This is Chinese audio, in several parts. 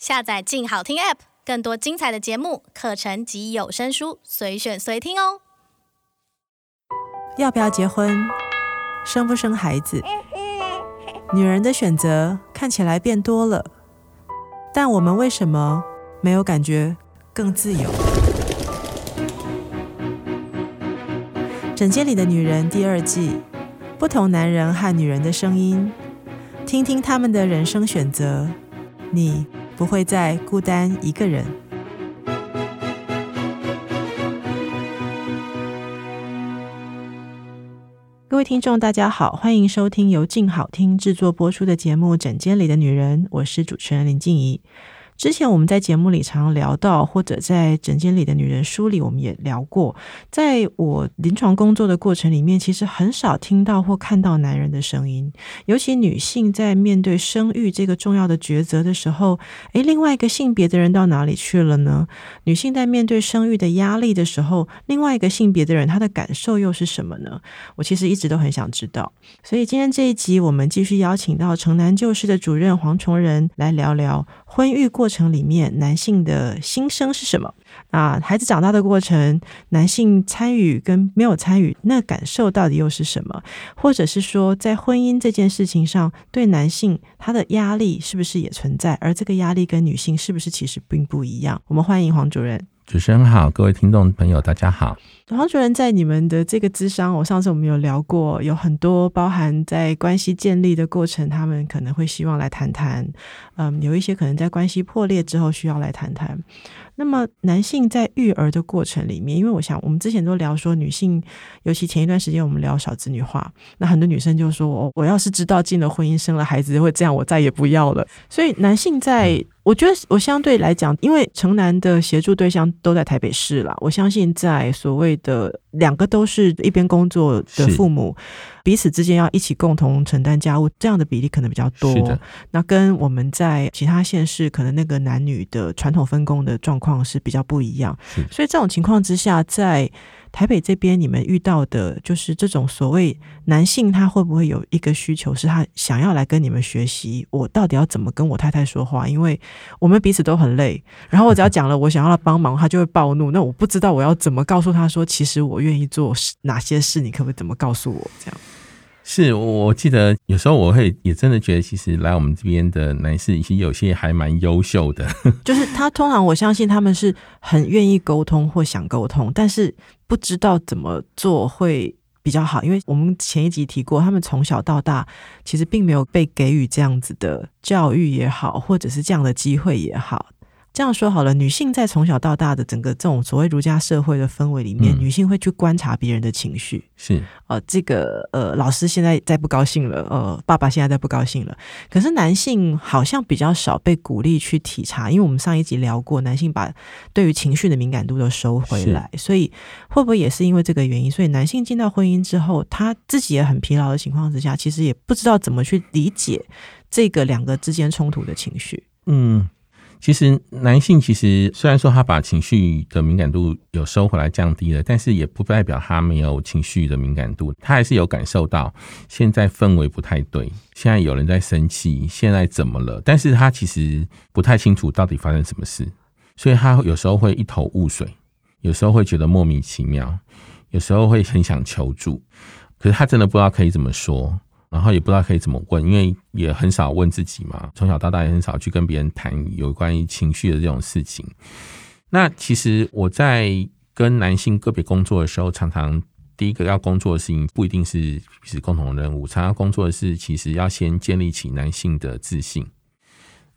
下载“静好听 ”App，更多精彩的节目、课程及有声书，随选随听哦。要不要结婚？生不生孩子？女人的选择看起来变多了，但我们为什么没有感觉更自由？诊间里的女人第二季，不同男人和女人的声音，听听他们的人生选择，你。不会再孤单一个人。各位听众，大家好，欢迎收听由静好听制作播出的节目《枕间里的女人》，我是主持人林静怡。之前我们在节目里常聊到，或者在诊间里的女人书里，我们也聊过。在我临床工作的过程里面，其实很少听到或看到男人的声音，尤其女性在面对生育这个重要的抉择的时候，诶，另外一个性别的人到哪里去了呢？女性在面对生育的压力的时候，另外一个性别的人他的感受又是什么呢？我其实一直都很想知道。所以今天这一集，我们继续邀请到城南旧事的主任黄崇仁来聊聊婚育过程里面男性的心声是什么？啊孩子长大的过程，男性参与跟没有参与，那感受到底又是什么？或者是说，在婚姻这件事情上，对男性他的压力是不是也存在？而这个压力跟女性是不是其实并不一样？我们欢迎黄主任。主持人好，各位听众朋友，大家好。黄主任在你们的这个咨商，我上次我们有聊过，有很多包含在关系建立的过程，他们可能会希望来谈谈。嗯，有一些可能在关系破裂之后需要来谈谈。那么男性在育儿的过程里面，因为我想我们之前都聊说女性，尤其前一段时间我们聊少子女化，那很多女生就说，我我要是知道进了婚姻生了孩子会这样，我再也不要了。所以男性在，我觉得我相对来讲，因为城南的协助对象都在台北市啦，我相信在所谓的两个都是一边工作的父母，彼此之间要一起共同承担家务，这样的比例可能比较多。那跟我们在其他县市可能那个男女的传统分工的状况是比较不一样。是。所以这种情况之下，在台北这边，你们遇到的就是这种所谓男性，他会不会有一个需求，是他想要来跟你们学习，我到底要怎么跟我太太说话？因为我们彼此都很累，然后我只要讲了我想要他帮忙，他就会暴怒。那我不知道我要怎么告诉他说，其实我愿意做哪些事，你可不可以怎么告诉我？这样。是，我记得有时候我会也真的觉得，其实来我们这边的男士，其实有些还蛮优秀的。就是他通常我相信他们是很愿意沟通或想沟通，但是不知道怎么做会比较好。因为我们前一集提过，他们从小到大其实并没有被给予这样子的教育也好，或者是这样的机会也好。这样说好了，女性在从小到大的整个这种所谓儒家社会的氛围里面，嗯、女性会去观察别人的情绪。是，呃，这个呃，老师现在在不高兴了，呃，爸爸现在在不高兴了。可是男性好像比较少被鼓励去体察，因为我们上一集聊过，男性把对于情绪的敏感度都收回来，所以会不会也是因为这个原因？所以男性进到婚姻之后，他自己也很疲劳的情况之下，其实也不知道怎么去理解这个两个之间冲突的情绪。嗯。其实男性其实虽然说他把情绪的敏感度有收回来降低了，但是也不代表他没有情绪的敏感度，他还是有感受到现在氛围不太对，现在有人在生气，现在怎么了？但是他其实不太清楚到底发生什么事，所以他有时候会一头雾水，有时候会觉得莫名其妙，有时候会很想求助，可是他真的不知道可以怎么说。然后也不知道可以怎么问，因为也很少问自己嘛。从小到大也很少去跟别人谈有关于情绪的这种事情。那其实我在跟男性个别工作的时候，常常第一个要工作的事情不一定是是共同任务，常常工作的是其实要先建立起男性的自信。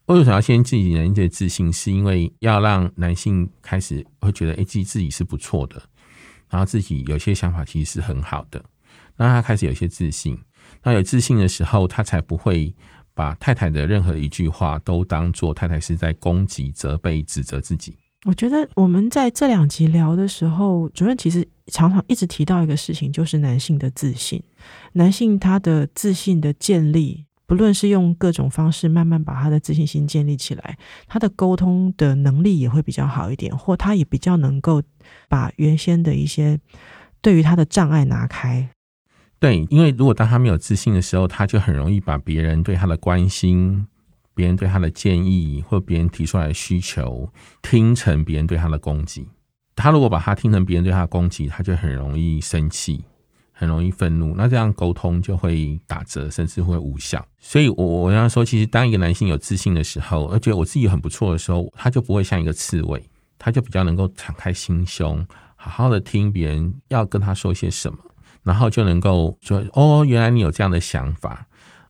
为什么要先建立起男性的自信？是因为要让男性开始会觉得，哎，自己自己是不错的，然后自己有些想法其实是很好的，让他开始有些自信。那有自信的时候，他才不会把太太的任何一句话都当做太太是在攻击、责备、指责自己。我觉得我们在这两集聊的时候，主任其实常常一直提到一个事情，就是男性的自信。男性他的自信的建立，不论是用各种方式慢慢把他的自信心建立起来，他的沟通的能力也会比较好一点，或他也比较能够把原先的一些对于他的障碍拿开。对，因为如果当他没有自信的时候，他就很容易把别人对他的关心别人对他的建议或别人提出来的需求听成别人对他的攻击。他如果把他听成别人对他的攻击，他就很容易生气，很容易愤怒。那这样沟通就会打折，甚至会无效。所以，我我要说，其实当一个男性有自信的时候，而且我自己很不错的时候，他就不会像一个刺猬，他就比较能够敞开心胸，好好的听别人要跟他说些什么，然后就能够说：“哦，原来你有这样的想法。”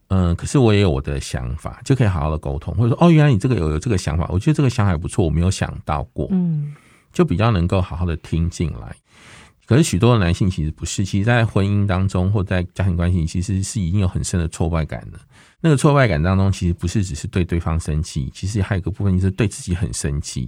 嗯，可是我也有我的想法，就可以好好的沟通，或者说：“哦，原来你这个有有这个想法，我觉得这个想法还不错，我没有想到过。”嗯。就比较能够好好的听进来，可是许多的男性其实不是，其实，在婚姻当中或在家庭关系，其实是已经有很深的挫败感的。那个挫败感当中，其实不是只是对对方生气，其实还有一个部分就是对自己很生气，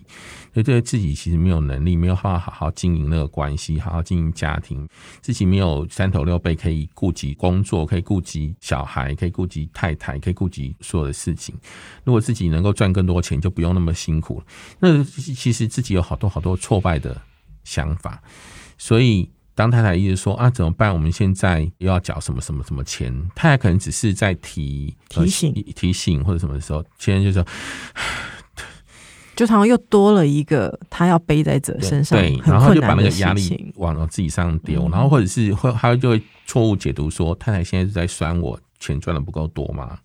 所以对自己其实没有能力，没有办法好好经营那个关系，好好经营家庭，自己没有三头六臂可以顾及工作，可以顾及小孩，可以顾及太太，可以顾及所有的事情。如果自己能够赚更多钱，就不用那么辛苦了。那其实自己有好多好多挫败的想法，所以。当太太一直说啊，怎么办？我们现在又要缴什么什么什么钱？太太可能只是在提提醒、提醒或者什么的时候，先生就说，就好像又多了一个他要背在这身上，对，然后就把那个压力往自己上丢，然后或者是会他就会错误解读说，太太现在是在酸我钱赚的不够多吗？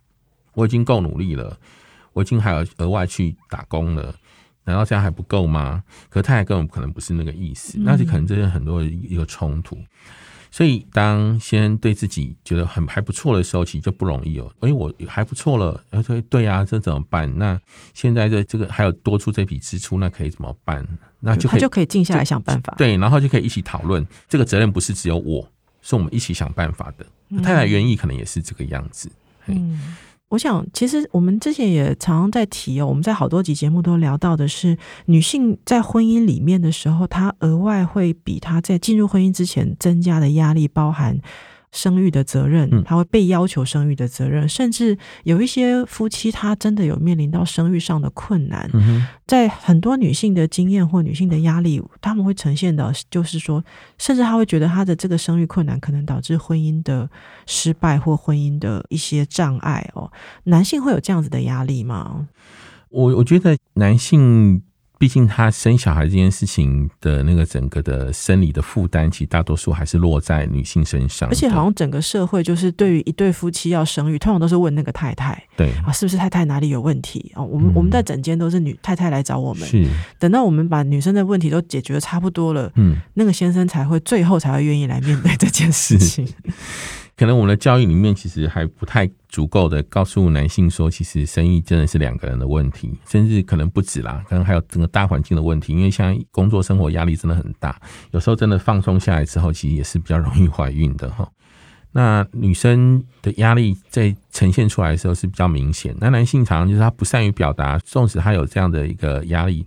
我已经够努力了，我已经还有额外去打工了。难道这样还不够吗？可是太太根本可能不是那个意思，那就可能这是很多一个冲突。所以当先对自己觉得很还不错的时候，其实就不容易哦。哎，我还不错了，然后说对啊，这怎么办？那现在这这个还有多出这笔支出，那可以怎么办？那就可以就可以静下来想办法。对，然后就可以一起讨论。这个责任不是只有我，是我们一起想办法的。太太原意可能也是这个样子。嗯。我想，其实我们之前也常常在提哦，我们在好多集节目都聊到的是，女性在婚姻里面的时候，她额外会比她在进入婚姻之前增加的压力，包含。生育的责任，他会被要求生育的责任，嗯、甚至有一些夫妻，他真的有面临到生育上的困难。嗯、在很多女性的经验或女性的压力，他们会呈现的，就是说，甚至他会觉得他的这个生育困难可能导致婚姻的失败或婚姻的一些障碍哦。男性会有这样子的压力吗？我我觉得男性。毕竟，他生小孩这件事情的那个整个的生理的负担，其实大多数还是落在女性身上。而且，好像整个社会就是对于一对夫妻要生育，通常都是问那个太太，对啊，是不是太太哪里有问题啊？我们、嗯、我们在整间都是女太太来找我们，是等到我们把女生的问题都解决得差不多了，嗯，那个先生才会最后才会愿意来面对这件事情。可能我们的教育里面其实还不太足够的告诉男性说，其实生育真的是两个人的问题，甚至可能不止啦，可能还有整个大环境的问题。因为像工作生活压力真的很大，有时候真的放松下来之后，其实也是比较容易怀孕的哈。那女生的压力在呈现出来的时候是比较明显，那男性常常就是他不善于表达，纵使他有这样的一个压力。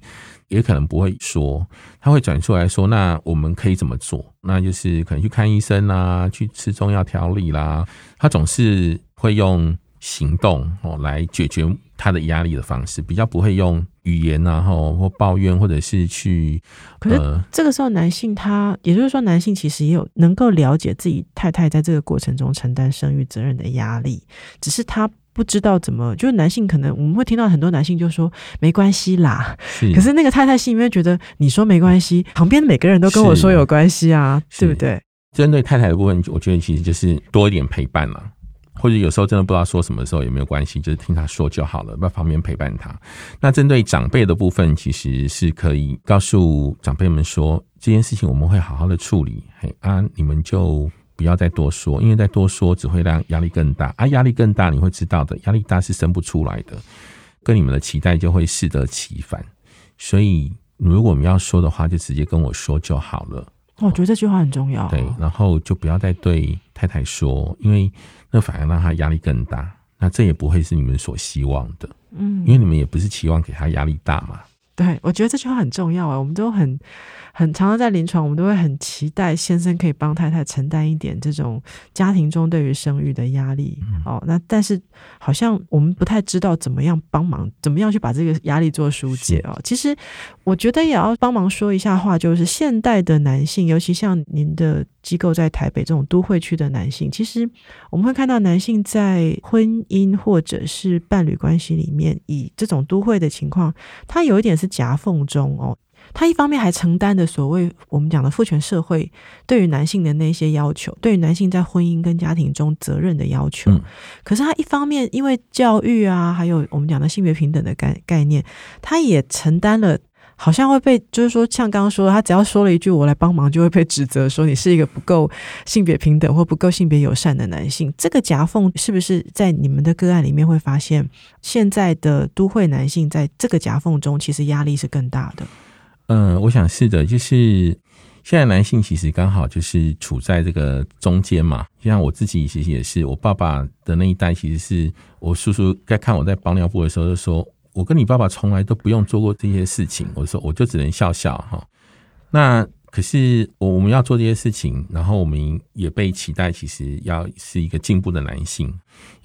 也可能不会说，他会转出来说：“那我们可以怎么做？那就是可能去看医生啦，去吃中药调理啦。”他总是会用行动哦来解决他的压力的方式，比较不会用语言然啊，或抱怨，或者是去。可是这个时候，男性他，也就是说，男性其实也有能够了解自己太太在这个过程中承担生育责任的压力，只是他。不知道怎么，就是男性可能我们会听到很多男性就说没关系啦，是可是那个太太心里面觉得你说没关系，旁边的每个人都跟我说有关系啊，对不对？针对太太的部分，我觉得其实就是多一点陪伴嘛，或者有时候真的不知道说什么时候也没有关系，就是听他说就好了，在旁边陪伴他。那针对长辈的部分，其实是可以告诉长辈们说这件事情我们会好好的处理，嘿啊，你们就。不要再多说，因为再多说只会让压力更大啊！压力更大，你会知道的，压力大是生不出来的，跟你们的期待就会适得其反。所以，如果我们要说的话，就直接跟我说就好了。我觉得这句话很重要。对，然后就不要再对太太说，因为那反而让她压力更大。那这也不会是你们所希望的，嗯，因为你们也不是期望给她压力大嘛。对，我觉得这句话很重要啊！我们都很很常常在临床，我们都会很期待先生可以帮太太承担一点这种家庭中对于生育的压力。嗯、哦，那但是好像我们不太知道怎么样帮忙，怎么样去把这个压力做疏解哦。其实我觉得也要帮忙说一下话，就是现代的男性，尤其像您的机构在台北这种都会区的男性，其实我们会看到男性在婚姻或者是伴侣关系里面，以这种都会的情况，他有一点是夹缝中哦。他一方面还承担着所谓我们讲的父权社会对于男性的那些要求，对于男性在婚姻跟家庭中责任的要求。可是他一方面因为教育啊，还有我们讲的性别平等的概概念，他也承担了。好像会被，就是说，像刚刚说，他只要说了一句“我来帮忙”，就会被指责说你是一个不够性别平等或不够性别友善的男性。这个夹缝是不是在你们的个案里面会发现，现在的都会男性在这个夹缝中，其实压力是更大的？嗯，我想是的，就是现在男性其实刚好就是处在这个中间嘛。像我自己其实也是，我爸爸的那一代，其实是我叔叔在看我在包尿布的时候就说。我跟你爸爸从来都不用做过这些事情，我说我就只能笑笑哈。那可是我我们要做这些事情，然后我们也被期待，其实要是一个进步的男性，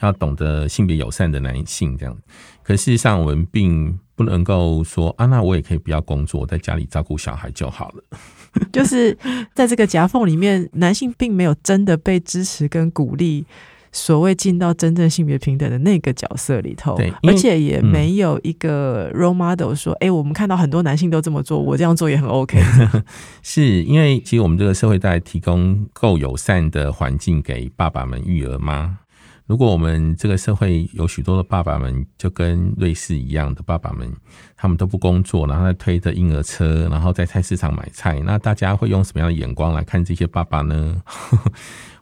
要懂得性别友善的男性这样。可事实上，我们并不能够说啊，那我也可以不要工作，在家里照顾小孩就好了。就是在这个夹缝里面，男性并没有真的被支持跟鼓励。所谓进到真正性别平等的那个角色里头，对，而且也没有一个 role model 说，哎、嗯欸，我们看到很多男性都这么做，我这样做也很 OK。是因为其实我们这个社会在提供够友善的环境给爸爸们育儿吗？如果我们这个社会有许多的爸爸们，就跟瑞士一样的爸爸们，他们都不工作，然后在推着婴儿车，然后在菜市场买菜，那大家会用什么样的眼光来看这些爸爸呢？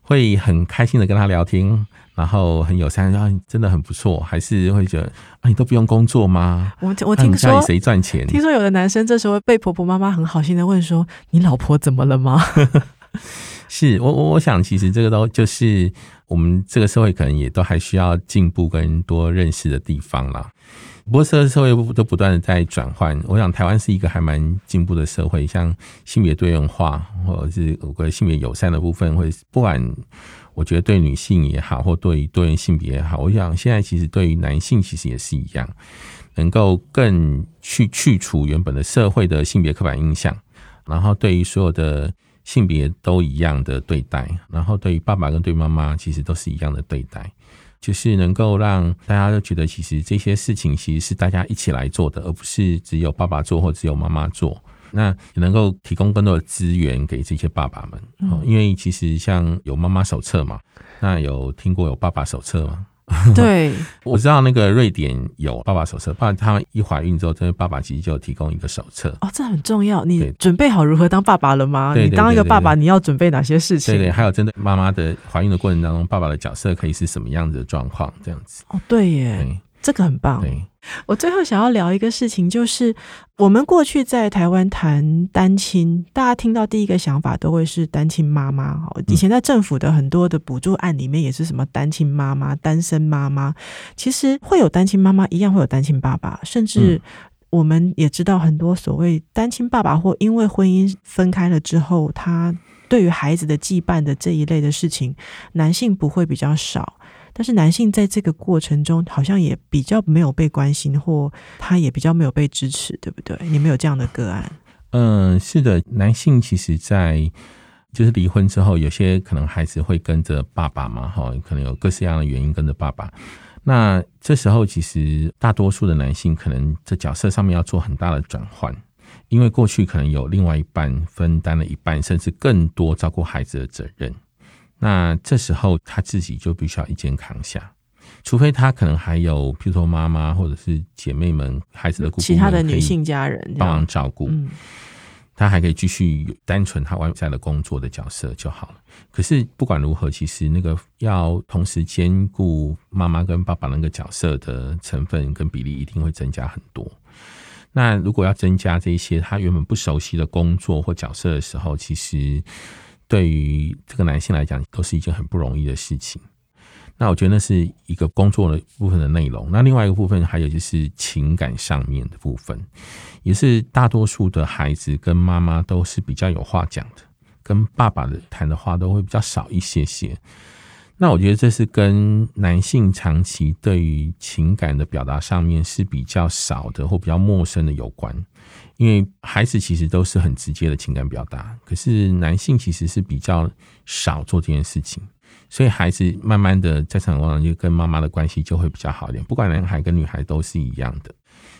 会很开心的跟他聊天，然后很友善，然后真的很不错，还是会觉得啊，你都不用工作吗？我我听说谁赚钱？听说有的男生这时候被婆婆妈妈很好心的问说：“你老婆怎么了吗？” 是我我我想，其实这个都就是我们这个社会可能也都还需要进步跟多认识的地方啦。不过，社社会都不断的在转换。我想，台湾是一个还蛮进步的社会，像性别多元化，或者是有个性别友善的部分，会不管我觉得对女性也好，或对于多元性别也好，我想现在其实对于男性其实也是一样，能够更去去除原本的社会的性别刻板印象，然后对于所有的性别都一样的对待，然后对于爸爸跟对妈妈其实都是一样的对待。就是能够让大家都觉得，其实这些事情其实是大家一起来做的，而不是只有爸爸做或只有妈妈做。那也能够提供更多的资源给这些爸爸们，因为其实像有妈妈手册嘛，那有听过有爸爸手册吗？对，我知道那个瑞典有爸爸手册，爸他们一怀孕之后，这个爸爸其实就提供一个手册。哦，这很重要。你准备好如何当爸爸了吗？你当一个爸爸，你要准备哪些事情？对对，还有针对妈妈的怀孕的过程当中，爸爸的角色可以是什么样子的状况？这样子。哦，对耶。对这个很棒。对，我最后想要聊一个事情，就是我们过去在台湾谈单亲，大家听到第一个想法都会是单亲妈妈。以前在政府的很多的补助案里面也是什么单亲妈妈、单身妈妈，其实会有单亲妈妈，一样会有单亲爸爸，甚至我们也知道很多所谓单亲爸爸或因为婚姻分开了之后，他对于孩子的羁绊的这一类的事情，男性不会比较少。但是男性在这个过程中好像也比较没有被关心，或他也比较没有被支持，对不对？你没有这样的个案？嗯，是的，男性其实，在就是离婚之后，有些可能孩子会跟着爸爸嘛，哈，可能有各式各样的原因跟着爸爸。那这时候，其实大多数的男性可能在角色上面要做很大的转换，因为过去可能有另外一半分担了一半，甚至更多照顾孩子的责任。那这时候他自己就必须要一肩扛下，除非他可能还有，譬如说妈妈或者是姐妹们、孩子的姑姑其他的女性家人帮忙照顾，嗯，他还可以继续单纯他外在的工作的角色就好了。可是不管如何，其实那个要同时兼顾妈妈跟爸爸那个角色的成分跟比例一定会增加很多。那如果要增加这些他原本不熟悉的工作或角色的时候，其实。对于这个男性来讲，都是一件很不容易的事情。那我觉得那是一个工作的部分的内容。那另外一个部分，还有就是情感上面的部分，也是大多数的孩子跟妈妈都是比较有话讲的，跟爸爸的谈的话都会比较少一些些。那我觉得这是跟男性长期对于情感的表达上面是比较少的，或比较陌生的有关。因为孩子其实都是很直接的情感表达，可是男性其实是比较少做这件事情，所以孩子慢慢的在成长过程中就跟妈妈的关系就会比较好一点，不管男孩跟女孩都是一样的。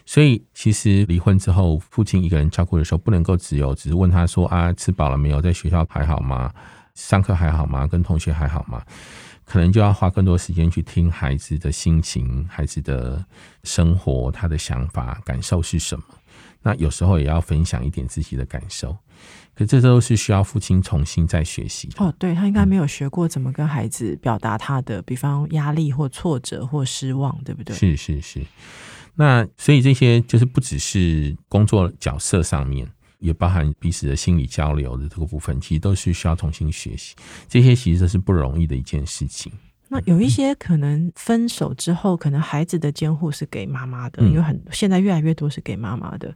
所以其实离婚之后，父亲一个人照顾的时候，不能够只有只是问他说啊，吃饱了没有，在学校还好吗？上课还好吗？跟同学还好吗？可能就要花更多时间去听孩子的心情、孩子的生活、他的想法、感受是什么。那有时候也要分享一点自己的感受。可这都是需要父亲重新再学习的。哦，对，他应该没有学过怎么跟孩子表达他的，比方压力或挫折或失望，对不对？是是是。那所以这些就是不只是工作角色上面，也包含彼此的心理交流的这个部分，其实都是需要重新学习。这些其实都是不容易的一件事情。那有一些可能分手之后，可能孩子的监护是给妈妈的，因为很现在越来越多是给妈妈的。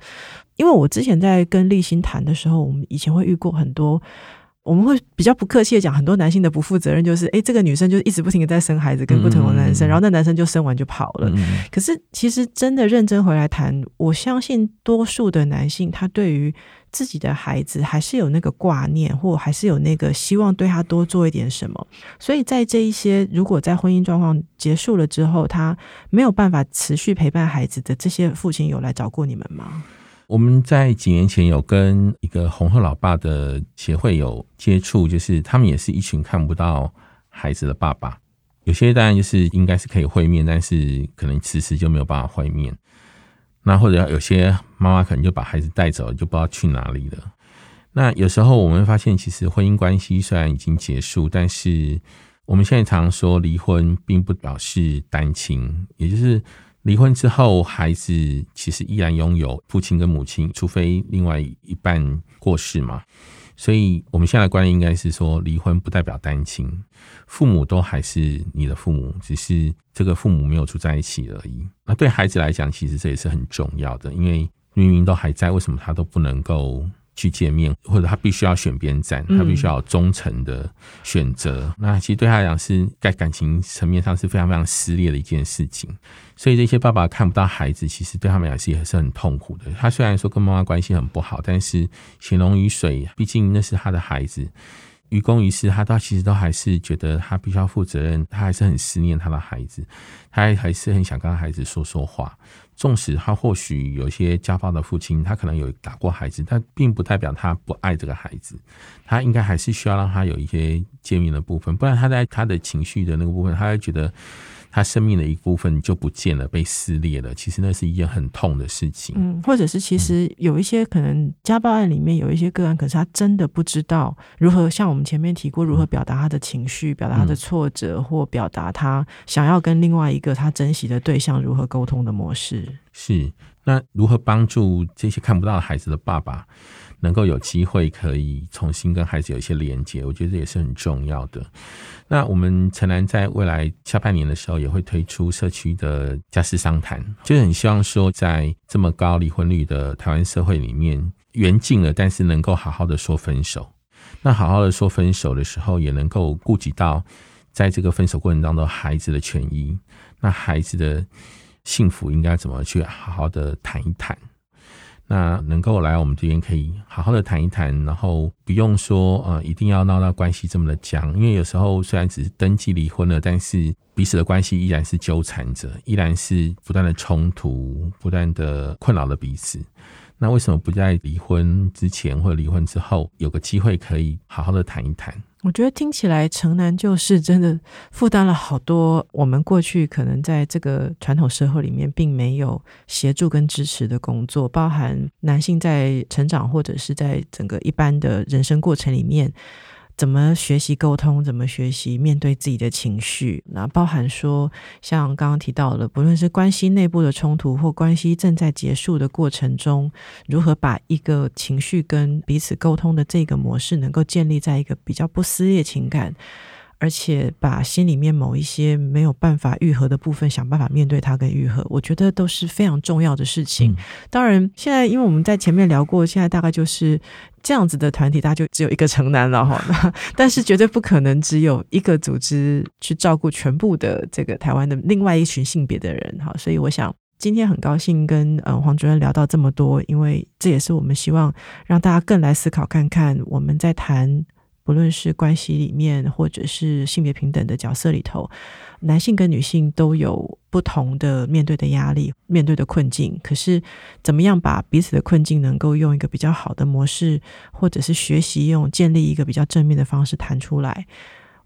因为我之前在跟立新谈的时候，我们以前会遇过很多。我们会比较不客气的讲，很多男性的不负责任就是，诶，这个女生就一直不停的在生孩子，跟不同的男生，然后那男生就生完就跑了。可是其实真的认真回来谈，我相信多数的男性，他对于自己的孩子还是有那个挂念，或还是有那个希望对他多做一点什么。所以在这一些如果在婚姻状况结束了之后，他没有办法持续陪伴孩子的这些父亲，有来找过你们吗？我们在几年前有跟一个红鹤老爸的协会有接触，就是他们也是一群看不到孩子的爸爸。有些当然就是应该是可以会面，但是可能迟迟就没有办法会面。那或者有些妈妈可能就把孩子带走，就不知道去哪里了。那有时候我们会发现，其实婚姻关系虽然已经结束，但是我们现在常说离婚并不表示单亲，也就是。离婚之后，孩子其实依然拥有父亲跟母亲，除非另外一半过世嘛。所以，我们现在的观念应该是说，离婚不代表单亲，父母都还是你的父母，只是这个父母没有住在一起而已。那对孩子来讲，其实这也是很重要的，因为明明都还在，为什么他都不能够？去见面，或者他必须要选边站，他必须要有忠诚的选择。嗯、那其实对他来讲，是在感情层面上是非常非常撕裂的一件事情。所以这些爸爸看不到孩子，其实对他们来讲是也是很痛苦的。他虽然说跟妈妈关系很不好，但是血浓于水，毕竟那是他的孩子。于公于私，他都其实都还是觉得他必须要负责任，他还是很思念他的孩子，他还是很想跟孩子说说话。纵使他或许有些家暴的父亲，他可能有打过孩子，但并不代表他不爱这个孩子。他应该还是需要让他有一些见面的部分，不然他在他的情绪的那个部分，他会觉得。他生命的一部分就不见了，被撕裂了。其实那是一件很痛的事情。嗯，或者是其实有一些可能家暴案里面有一些个案，可是他真的不知道如何像我们前面提过，如何表达他的情绪，表达他的挫折，或表达他想要跟另外一个他珍惜的对象如何沟通的模式。是，那如何帮助这些看不到的孩子的爸爸？能够有机会可以重新跟孩子有一些连接，我觉得这也是很重要的。那我们陈南在未来下半年的时候也会推出社区的家事商谈，就很希望说，在这么高离婚率的台湾社会里面，缘尽了，但是能够好好的说分手。那好好的说分手的时候，也能够顾及到在这个分手过程当中孩子的权益，那孩子的幸福应该怎么去好好的谈一谈。那能够来我们这边可以好好的谈一谈，然后不用说呃一定要闹到关系这么的僵，因为有时候虽然只是登记离婚了，但是彼此的关系依然是纠缠着，依然是不断的冲突，不断的困扰了彼此。那为什么不在离婚之前或者离婚之后有个机会可以好好的谈一谈？我觉得听起来城南旧事真的负担了好多我们过去可能在这个传统社会里面并没有协助跟支持的工作，包含男性在成长或者是在整个一般的人生过程里面。怎么学习沟通？怎么学习面对自己的情绪？那包含说，像刚刚提到的，不论是关系内部的冲突，或关系正在结束的过程中，如何把一个情绪跟彼此沟通的这个模式，能够建立在一个比较不撕裂情感。而且把心里面某一些没有办法愈合的部分，想办法面对它跟愈合，我觉得都是非常重要的事情。嗯、当然，现在因为我们在前面聊过，现在大概就是这样子的团体，大概就只有一个城南了哈。但是绝对不可能只有一个组织去照顾全部的这个台湾的另外一群性别的人哈。所以我想。今天很高兴跟呃黄主任聊到这么多，因为这也是我们希望让大家更来思考看看，我们在谈无论是关系里面，或者是性别平等的角色里头，男性跟女性都有不同的面对的压力、面对的困境。可是，怎么样把彼此的困境能够用一个比较好的模式，或者是学习用建立一个比较正面的方式谈出来？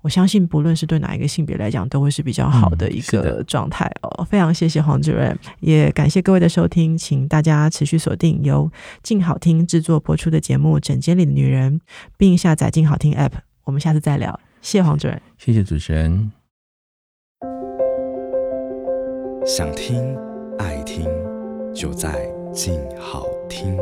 我相信，不论是对哪一个性别来讲，都会是比较好的一个状态哦。非常谢谢黄主任，也感谢各位的收听，请大家持续锁定由静好听制作播出的节目《枕间里的女人》，并下载静好听 App。我们下次再聊，谢谢黄主任，谢谢主持人。想听爱听，就在静好听。